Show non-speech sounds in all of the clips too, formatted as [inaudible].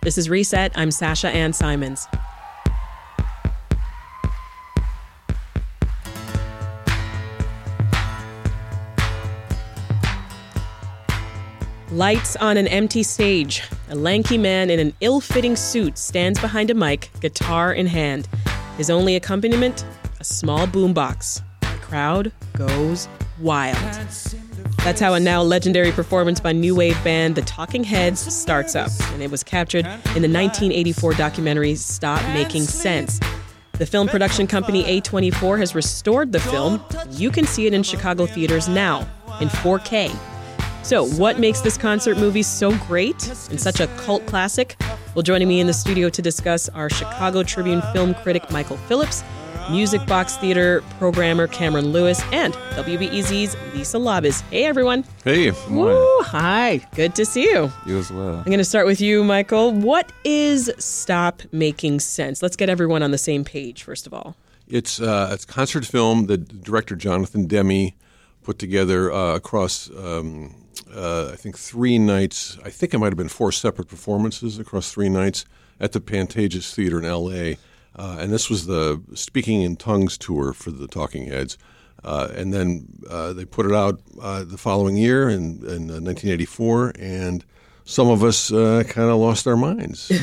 This is Reset. I'm Sasha Ann Simons. Lights on an empty stage. A lanky man in an ill fitting suit stands behind a mic, guitar in hand. His only accompaniment? A small boombox. The crowd goes wild. That's how a now legendary performance by new wave band The Talking Heads starts up, and it was captured in the 1984 documentary Stop Making Sense. The film production company A24 has restored the film. You can see it in Chicago theaters now in 4K. So, what makes this concert movie so great and such a cult classic? Well, joining me in the studio to discuss are Chicago Tribune film critic Michael Phillips, Music Box Theater programmer Camryn Lewis, and WBEZ's Lisa Labuz. Hey, everyone. Hey, Woo, hi. Good to see you. You as well. I'm going to start with you, Michael. What is Stop Making Sense? Let's get everyone on the same page, first of all. It's uh, it's a concert film that director Jonathan Demme put together uh, across, um, uh, I think, three nights. I think it might have been four separate performances across three nights at the Pantages Theater in L.A. Uh, and this was the Speaking in Tongues tour for the Talking Heads. Uh, and then uh, they put it out uh, the following year in, in 1984, and some of us uh, kind of lost our minds. [laughs]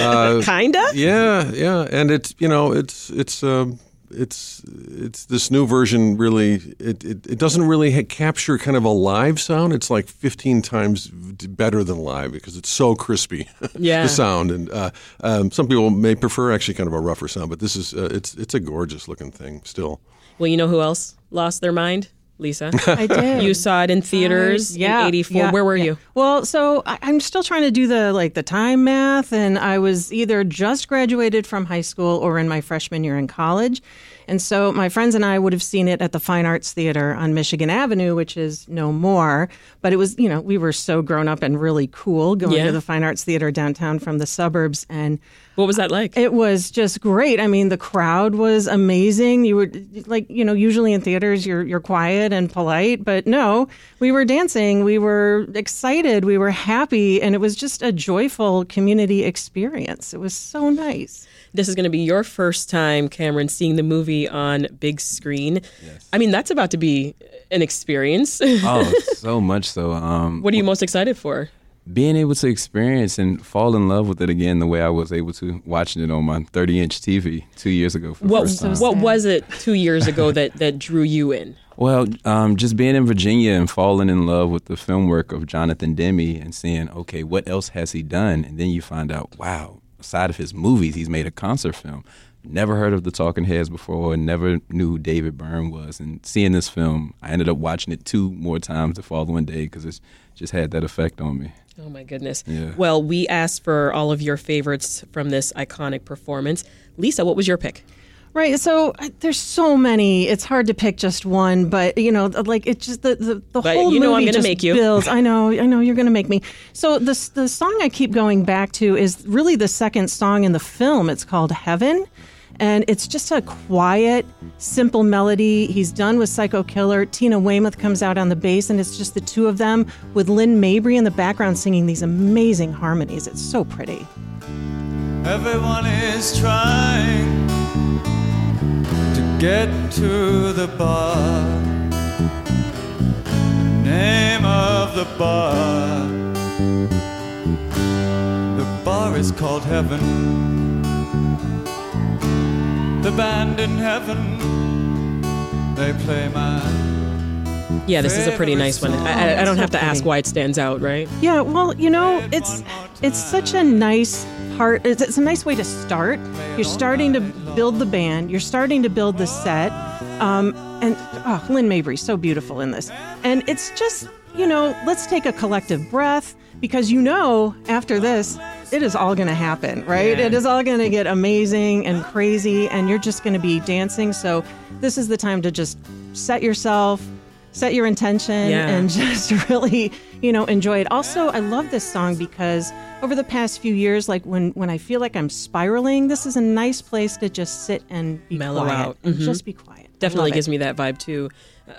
Uh, Kinda? yeah, yeah, and it's you know it's it's um, it's it's this new version really it, it, it doesn't really ha- capture kind of a live sound. It's like 15 times better than live because it's so crispy. [laughs] Yeah. the sound and uh, um, some people may prefer actually kind of a rougher sound, but this is uh, it's it's a gorgeous looking thing still. Well, you know who else lost their mind? Lisa. [laughs] I did. You saw it in theaters yeah, in 84. yeah, Where were yeah. you? Well, so I, I'm still trying to do the like the time math, and I was either just graduated from high school or in my freshman year in college, and so my friends and I would have seen it at the Fine Arts Theater on Michigan Avenue, which is no more. But it was, you know, we were so grown up and really cool going Yeah. to the Fine Arts Theater downtown from the suburbs, and What was that like? it was just great. I mean, the crowd was amazing. You were like, you know, usually in theaters you're you're quiet and polite, but no, we were dancing, we were excited, we were happy, and it was just a joyful community experience. It was so nice. This is going to be your first time, Camryn, seeing the movie on big screen. Yes. I mean, that's about to be an experience. [laughs] oh, [laughs] so much so. Um, what are you most excited for? being able to experience and fall in love with it again the way I was able to watching it on my 30 inch TV two years ago for the What first time. what was it two years ago [laughs] that that drew you in? Well, um, just being in Virginia and falling in love with the film work of Jonathan Demme and seeing, okay, what else has he done? And then you find out, wow, aside of his movies, he's made a concert film. Never heard of the Talking Heads before, and never knew who David Byrne was. And seeing this film, I ended up watching it two more times the following day because it's just had that effect on me. Oh my goodness. Yeah. Well, we asked for all of your favorites from this iconic performance. Lisa, what was your pick? Right. So uh, there's so many. It's hard to pick just one, but you know, like it's just the the, the But whole you know I'm movie gonna just make you. builds. I know. I know you're going to make me. So the the song I keep going back to is really the second song in the film. It's called Heaven. And it's just a quiet, simple melody. He's done with Psycho Killer. Tina Weymouth comes out on the bass, and it's just the two of them with Lynn Mabry in the background singing these amazing harmonies. It's so pretty. Everyone is trying to get to the bar. The name of the bar. The bar is called Heaven. the band in heaven, they play my. Yeah, this is a pretty nice one. I, I, I don't have to ask why it stands out, right? Yeah, well, you know, it's it's such a nice part. It's, it's a nice way to start. You're starting to build the band. You're starting to build the set. Um, and oh, Lynn Mabry, so beautiful in this. And it's just, you know, let's take a collective breath because you know after this, it is all going to happen, right? It is all going to get amazing and crazy, and you're just going to be dancing. So this is the time to just set yourself, set your intention, Yeah. and [laughs] just really, you know, enjoy it. Also, I love this song because over the past few years, like when when I feel like I'm spiraling, this is a nice place to just sit and be Mellow quiet out. and Mhm. just be quiet. Definitely gives it. me that vibe too.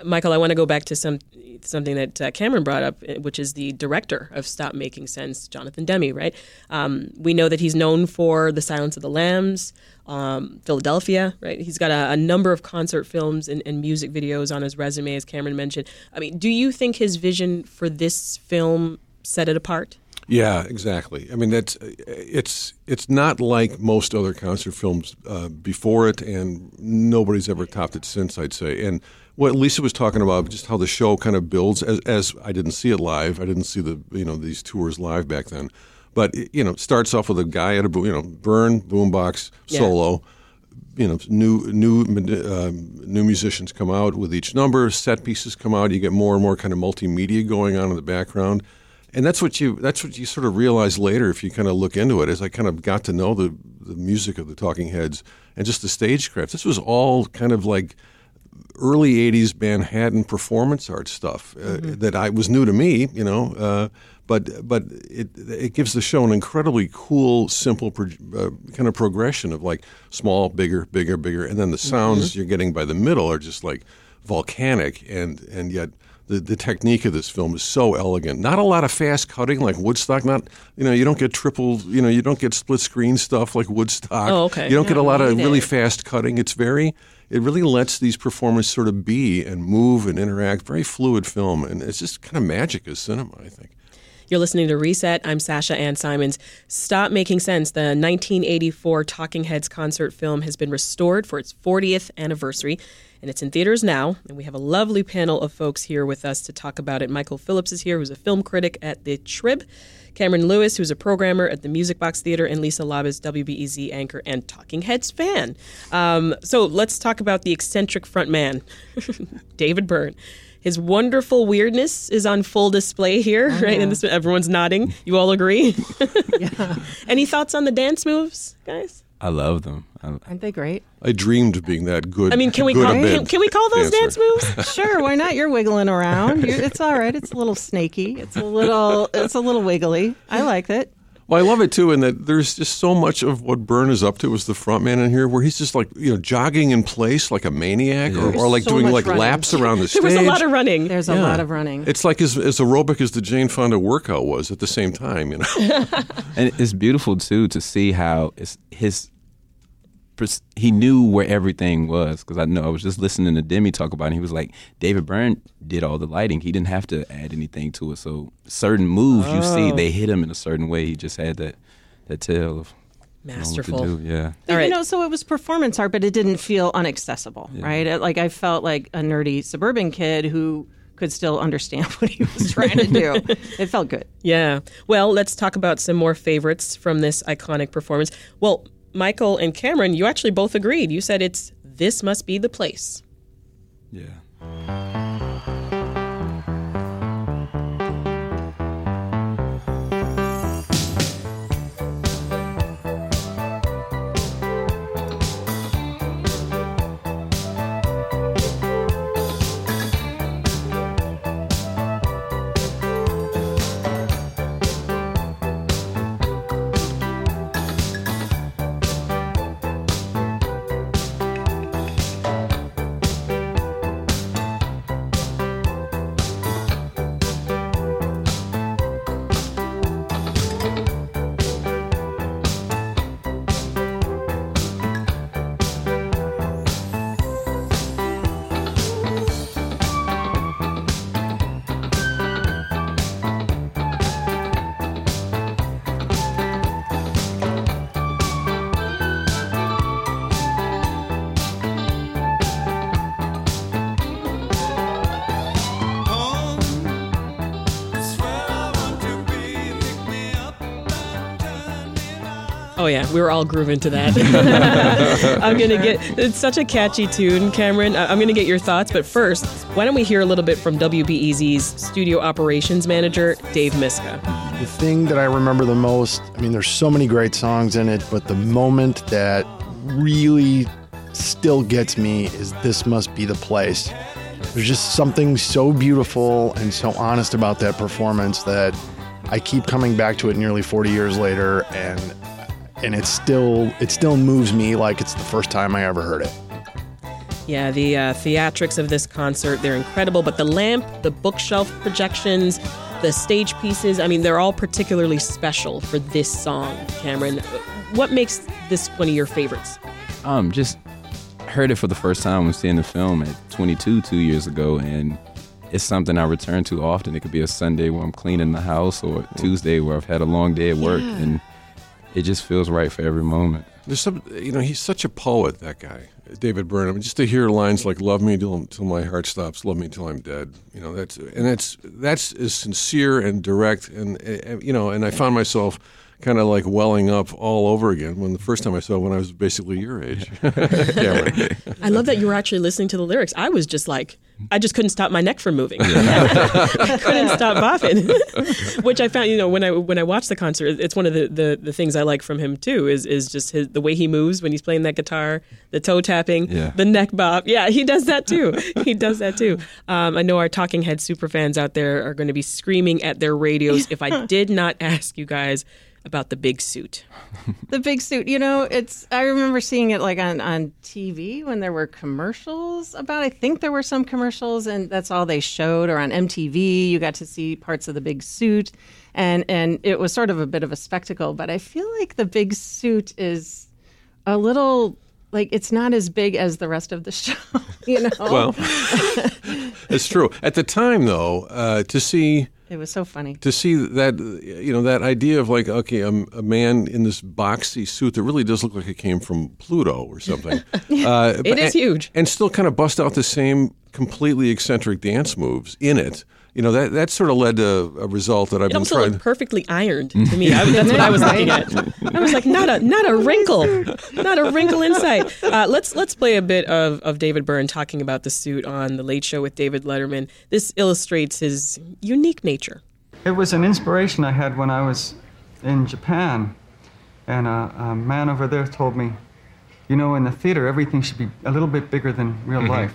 Michael, I want to go back to some something that uh, Camryn brought up, uh, which is the director of Stop Making Sense, Jonathan Demme. Right? Um, we know that he's known for The Silence of the Lambs, um, Philadelphia. Right? He's got a, a number of concert films and, and music videos on his resume, as Camryn mentioned. I mean, do you think his vision for this film set it apart? Yeah, exactly. I mean, that's it's it's not like most other concert films uh, before it, and nobody's ever topped it since. I'd say. And what Lisa was talking about, just how the show kind of builds. As, as I didn't see it live, I didn't see the you know these tours live back then. But it, you know, starts off with a guy at a you know burn boombox Yeah. solo. You know, new new um, new musicians come out with each number. Set pieces come out. You get more and more kind of multimedia going on in the background and that's what you that's what you sort of realize later if you kind of look into it as I kind of got to know the the music of the Talking Heads and just the stagecraft. This was all kind of like early '80s Manhattan performance art stuff uh, that I was new to me, you know. Uh, but but it it gives the show an incredibly cool, simple pro, uh, kind of progression of like small, bigger, bigger, bigger, and then the sounds you're getting by the middle are just like volcanic, and and yet the, the technique of this film is so elegant. Not a lot of fast cutting like Woodstock. Not you know you don't get triple you know you don't get split screen stuff like Woodstock. Oh, okay. You don't get a lot of really fast cutting. It's very it really lets these performers sort of be and move and interact. Very fluid film, and it's just kind of magic as cinema. I think. You're listening to Reset. I'm Sasha Ann Simons. Stop Making Sense, the 1984 Talking Heads concert film, has been restored for its 40th anniversary, and it's in theaters now. And we have a lovely panel of folks here with us to talk about it. Michael Phillips is here, who's a film critic at the Trib. Camryn Lewis, who's a programmer at the Music Box Theater, and Lisa Labuz, WBEZ anchor and Talking Heads fan. Um, so let's talk about the eccentric front man, [laughs] David Byrne. His wonderful weirdness is on full display here, right? And this, everyone's nodding. You all agree? [laughs] yeah. [laughs] Any thoughts on the dance moves, guys? I love them. I, Aren't they great? I dreamed of being that good. I mean, can we call, can, can we call those dancer. dance moves? [laughs] Sure, why not? You're wiggling around. You're, it's all right. It's a little snaky. It's a little. It's a little wiggly. I like it. Well, I love it too, in that there's just so much of what Byrne is up to as the front man in here, where he's just like you know jogging in place like a maniac, or, or like so doing like running. laps around the [laughs] There stage. was a lot of running. There's a Yeah. lot of running. It's like as, as aerobic as the Jane Fonda workout was at the same time, you know. [laughs] and it's beautiful too to see how it's his pers- he knew where everything was because I know I was just listening to Demme talk about it. And he was like, David Byrne did all the lighting. He didn't have to add anything to it. So certain moves you see, Oh. they hit him in a certain way. He just had that that tale of knowing what to Masterful. do. Yeah. All right. You know, so it was performance art, but it didn't feel unaccessible, right? It, like I felt like a nerdy suburban kid who could still understand [laughs] what he was trying to do. it felt good. Yeah. Well, let's talk about some more favorites from this iconic performance. Well, Michael and Camryn, you actually both agreed. You said it's This Must Be the Place. Yeah. Yeah, we were all grooving to that. [laughs] I'm gonna get it's such a catchy tune, Camryn. I'm gonna get your thoughts, but first, why don't we hear a little bit from WBEZ's studio operations manager, Dave Miska. The thing that I remember the most, I mean, there's so many great songs in it, but the moment that really still gets me is This Must Be the Place. There's just something so beautiful and so honest about that performance that I keep coming back to it nearly 40 years later and and it still it still moves me like it's the first time I ever heard it. Yeah, the uh, theatrics of this concert, they're incredible, but the lamp, the bookshelf projections, the stage pieces, I mean, they're all particularly special for this song, Camryn. What makes this one of your favorites? Um, just heard it for the first time when seeing the film at 22 two years ago, and it's something I return to often. It could be a Sunday where I'm cleaning the house, or Tuesday where I've had a long day at work, and it just feels right for every moment. There's some, you know, he's such a poet, that guy, David mean, just to hear lines like "Love me till, till my heart stops, love me till I'm dead," you know, that's and that's that's as sincere and direct, and uh, you know, and I found myself kind of like welling up all over again when the first time I saw it when I was basically your age. [laughs] Camryn. I love that you were actually listening to the lyrics. I was just like, I just couldn't stop my neck from moving. [laughs] I couldn't stop bopping, [laughs] which I found. You know, when I when I watched the concert, it's one of the, the, the things I like from him too. Is is just his the way he moves when he's playing that guitar, the toe tapping, Yeah. the neck bop. Yeah, he does that too. he does that too. Um, I know our Talking Head super fans out there are going to be screaming at their radios if I did not ask you guys about the big suit. [laughs] The big suit, you know, it's I remember seeing it like on on TV when there were commercials about. I think there were some commercials and that's all they showed or on MTV you got to see parts of the big suit and and it was sort of a bit of a spectacle, but I feel like the big suit is a little like it's not as big as the rest of the [laughs] show, you know. well, [laughs] it's true. At the time, though, uh, to see it was so funny. to see that you know that idea of like okay a, a man in this boxy suit that really does look like it came from Pluto or something. [laughs] uh, It is and- huge. and still kind of bust out the same completely eccentric dance moves in it. You know that that sort of led to a result that I've It been also trying. looked perfectly ironed to me. [laughs] I, that's what I was looking at. [laughs] I was like, not a not a wrinkle, not a wrinkle in sight. Uh, let's let's play a bit of, of David Byrne talking about the suit on the Late Show with David Letterman. This illustrates his unique nature. It was an inspiration I had when I was in Japan. And a, a man over there told me, you know, in the theater, everything should be a little bit bigger than real life.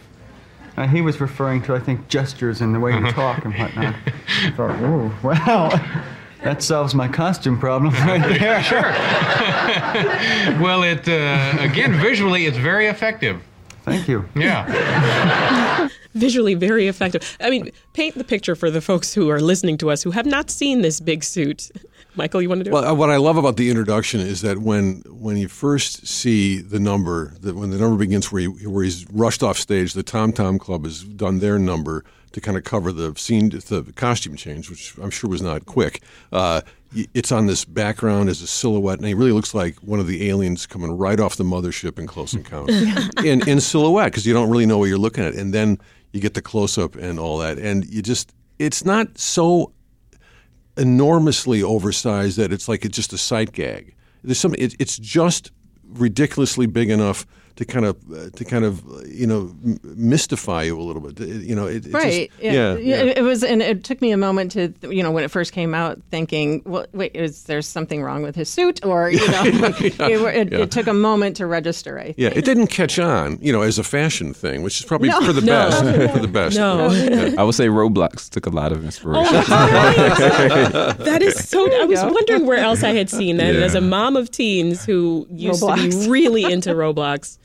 And he was referring to, I think, gestures and the way you talk and whatnot. I thought, oh, wow, [laughs] that solves my costume problem [laughs] right there. [laughs] Sure. well, it uh, again visually, it's very effective. Thank you. Yeah. Visually very effective. I mean, paint the picture for the folks who are listening to us who have not seen this big suit. Michael, you want to do it? Well, uh, what I love about the introduction is that when when you first see the number, that when the number begins where he, where he's rushed off stage, the Tom Tom Club has done their number to kind of cover the scene, the costume change, which I'm sure was not quick. Uh, it's on this background as a silhouette, and he really looks like one of the aliens coming right off the mothership in Close Encounter, [laughs] in in silhouette because you don't really know what you're looking at, and then you get the close up and all that, and you just it's not so enormously oversized that it's like it's just a sight gag. There's some. It, it's just ridiculously big enough to kind of uh, to kind of you know m- mystify you a little bit. It- you know, it, it just- right yeah, yeah. It, it was and it took me a moment to you know when it first came out thinking well wait is there something wrong with his suit or you [laughs] know like, it, it, yeah. it took a moment to register i think Yeah, it didn't catch on, you know, as a fashion thing, which is probably No. for the No. best. [laughs] For the best. No. Yeah. [laughs] I would say Roblox took a lot of inspiration. Oh, that's right. that is so. I was wondering where else I had seen that. And as a mom of teens who used to be really into Roblox,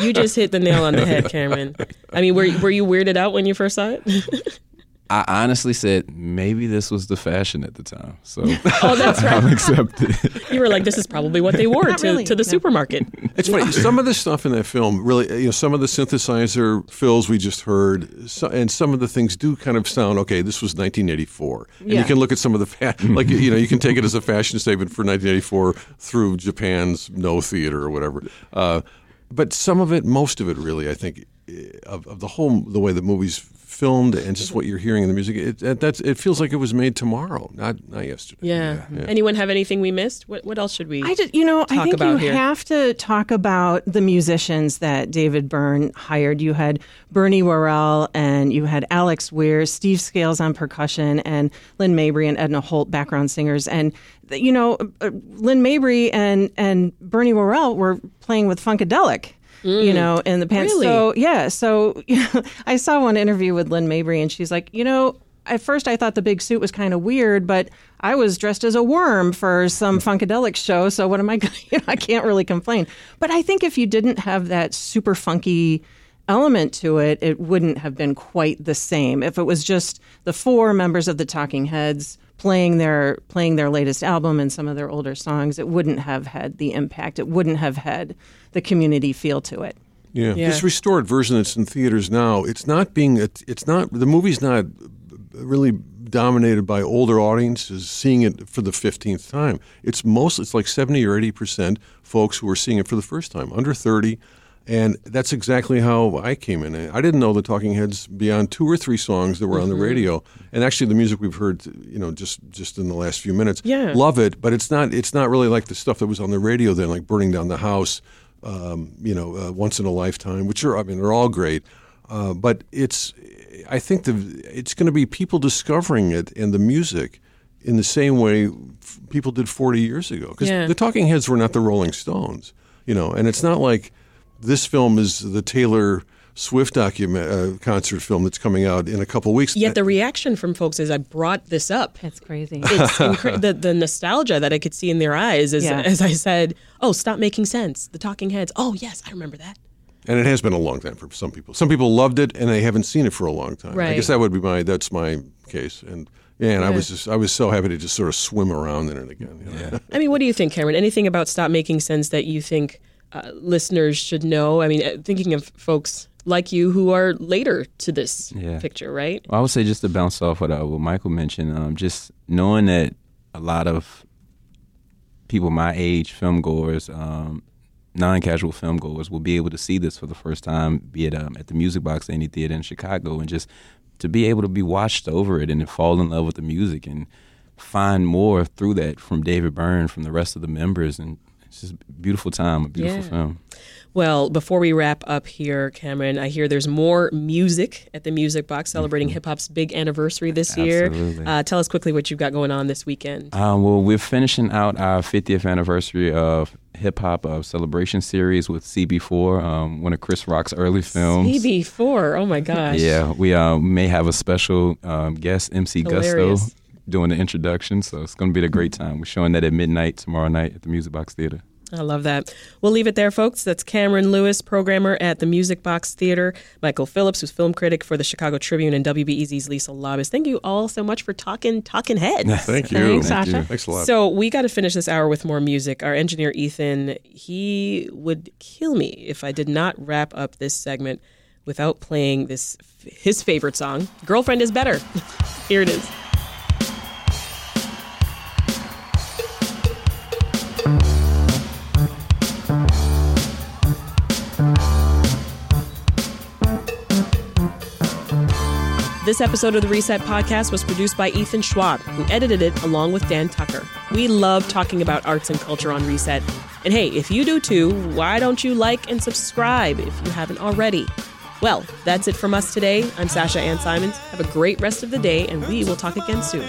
you just hit the nail on the head, Camryn. I mean, were were you weirded out when you first saw it? I honestly said maybe this was the fashion at the time, so [laughs] Oh, that's [laughs] I'll right. accept it. You were like, this is probably what they wore Not to, really, to the no. supermarket. It's funny. Some of the stuff in that film really, you know, some of the synthesizer fills we just heard, so, and some of the things do kind of sound okay. This was 1984, and you can look at some of the fa- [laughs] like you know you can take it as a fashion statement for 1984 through Japan's Noh theater or whatever. Uh, but some of it, most of it, really, I think, eh, of, of the whole the way the movies filmed and just what you're hearing in the music, it, it, that's it feels like it was made tomorrow, not not yesterday. Yeah. yeah. Anyone have anything we missed? What What else should we? I just, you know, I think about you here? have to talk about the musicians that David Byrne hired. You had Bernie Worrell and you had Alex Weir, Steve Scales on percussion, and Lynn Mabry and Edna Holt background singers. And you know, uh, Lynn Mabry and and Bernie Worrell were playing with Funkadelic. You know, in the pants. Mm. Really? So yeah, so [laughs] I saw one interview with Lynn Mabry, and she's like, you know, at first I thought the big suit was kind of weird, but I was dressed as a worm for some funkadelic show, so what am I [laughs] Gonna, You know, I can't really complain. But I think if you didn't have that super funky element to it, it wouldn't have been quite the same. If it was just the four members of the Talking Heads playing their playing their latest album and some of their older songs, it wouldn't have had the impact. It wouldn't have had the community feel to it. Yeah. Yeah. this restored version that's in theaters now. It's not being. It's it's not. The movie's not really dominated by older audiences seeing it for the fifteenth time. It's most. It's like seventy or eighty percent folks who are seeing it for the first time, under thirty. And that's exactly how I came in. I didn't know the Talking Heads beyond two or three songs that were on the radio, and actually the music we've heard, you know, just just in the last few minutes. Yeah. love it, but it's not. It's not really like the stuff that was on the radio then, like "Burning Down the House," um, you know, uh, "Once in a Lifetime," which are, I mean, they're all great. Uh, but it's, I think the it's going to be people discovering it and the music in the same way f- people did 40 years ago. Because Yeah. the Talking Heads were not the Rolling Stones, you know, and it's not like this film is the Taylor Swift document uh, concert film that's coming out in a couple weeks. Yet the reaction from folks as I brought this up, That's crazy. it's incre- the the nostalgia that I could see in their eyes as Yeah. as I said, "Oh, stop making sense." The Talking Heads. Oh, yes, I remember that. And it has been a long time for some people. Some people loved it and they haven't seen it for a long time. I guess that would be my that's my case. And yeah, and I was just I was so happy to just sort of swim around in it again. you know? I mean, what do you think, Camryn? Anything about Stop Making Sense that you think uh, listeners should know? I mean, uh, thinking of folks like you who are later to this Yeah. picture, right? Well, I would say just to bounce off what, uh, what Michael mentioned, um, just knowing that a lot of people my age, film goers, um, non-casual film goers, will be able to see this for the first time, be it um, at the Music Box Any Theater in Chicago, and just to be able to be watched over it and to fall in love with the music and find more through that from David Byrne, from the rest of the members, and it's just a beautiful time, a beautiful Yeah. film. Well, before we wrap up here, Camryn, I hear there's more music at the Music Box celebrating hip hop's big anniversary this year. Absolutely. Uh, tell us quickly what you've got going on this weekend. Um, well, we're finishing out our 50th anniversary of hip hop uh, celebration series with CB4, um, one of Chris Rock's early films. CB4. Oh my gosh. Yeah, we uh, may have a special um, guest, MC Hilarious. Gusto, doing the introduction. So it's going to be a great mm-hmm. time. We're showing that at midnight tomorrow night at the Music Box Theater. I love that. We'll leave it there, folks. That's Camryn Lewis, programmer at the Music Box Theater. Michael Phillips, who's film critic for the Chicago Tribune, and WBEZ's Lisa Labuz. Thank you all so much for talking talking heads. Thank you. Thanks, Thank Sasha. you. Thanks a lot. So we got to finish this hour with more music. Our engineer Ethan, he would kill me if I did not wrap up this segment without playing this his favorite song, "Girlfriend Is Better." [laughs] Here it is. This episode of the Reset Podcast was produced by Ethan Schwab, who edited it along with Dan Tucker. We love talking about arts and culture on Reset. And hey, if you do too, why don't you like and subscribe if you haven't already? Well, that's it from us today. I'm Sasha Ann Simons. Have a great rest of the day, and we will talk again soon.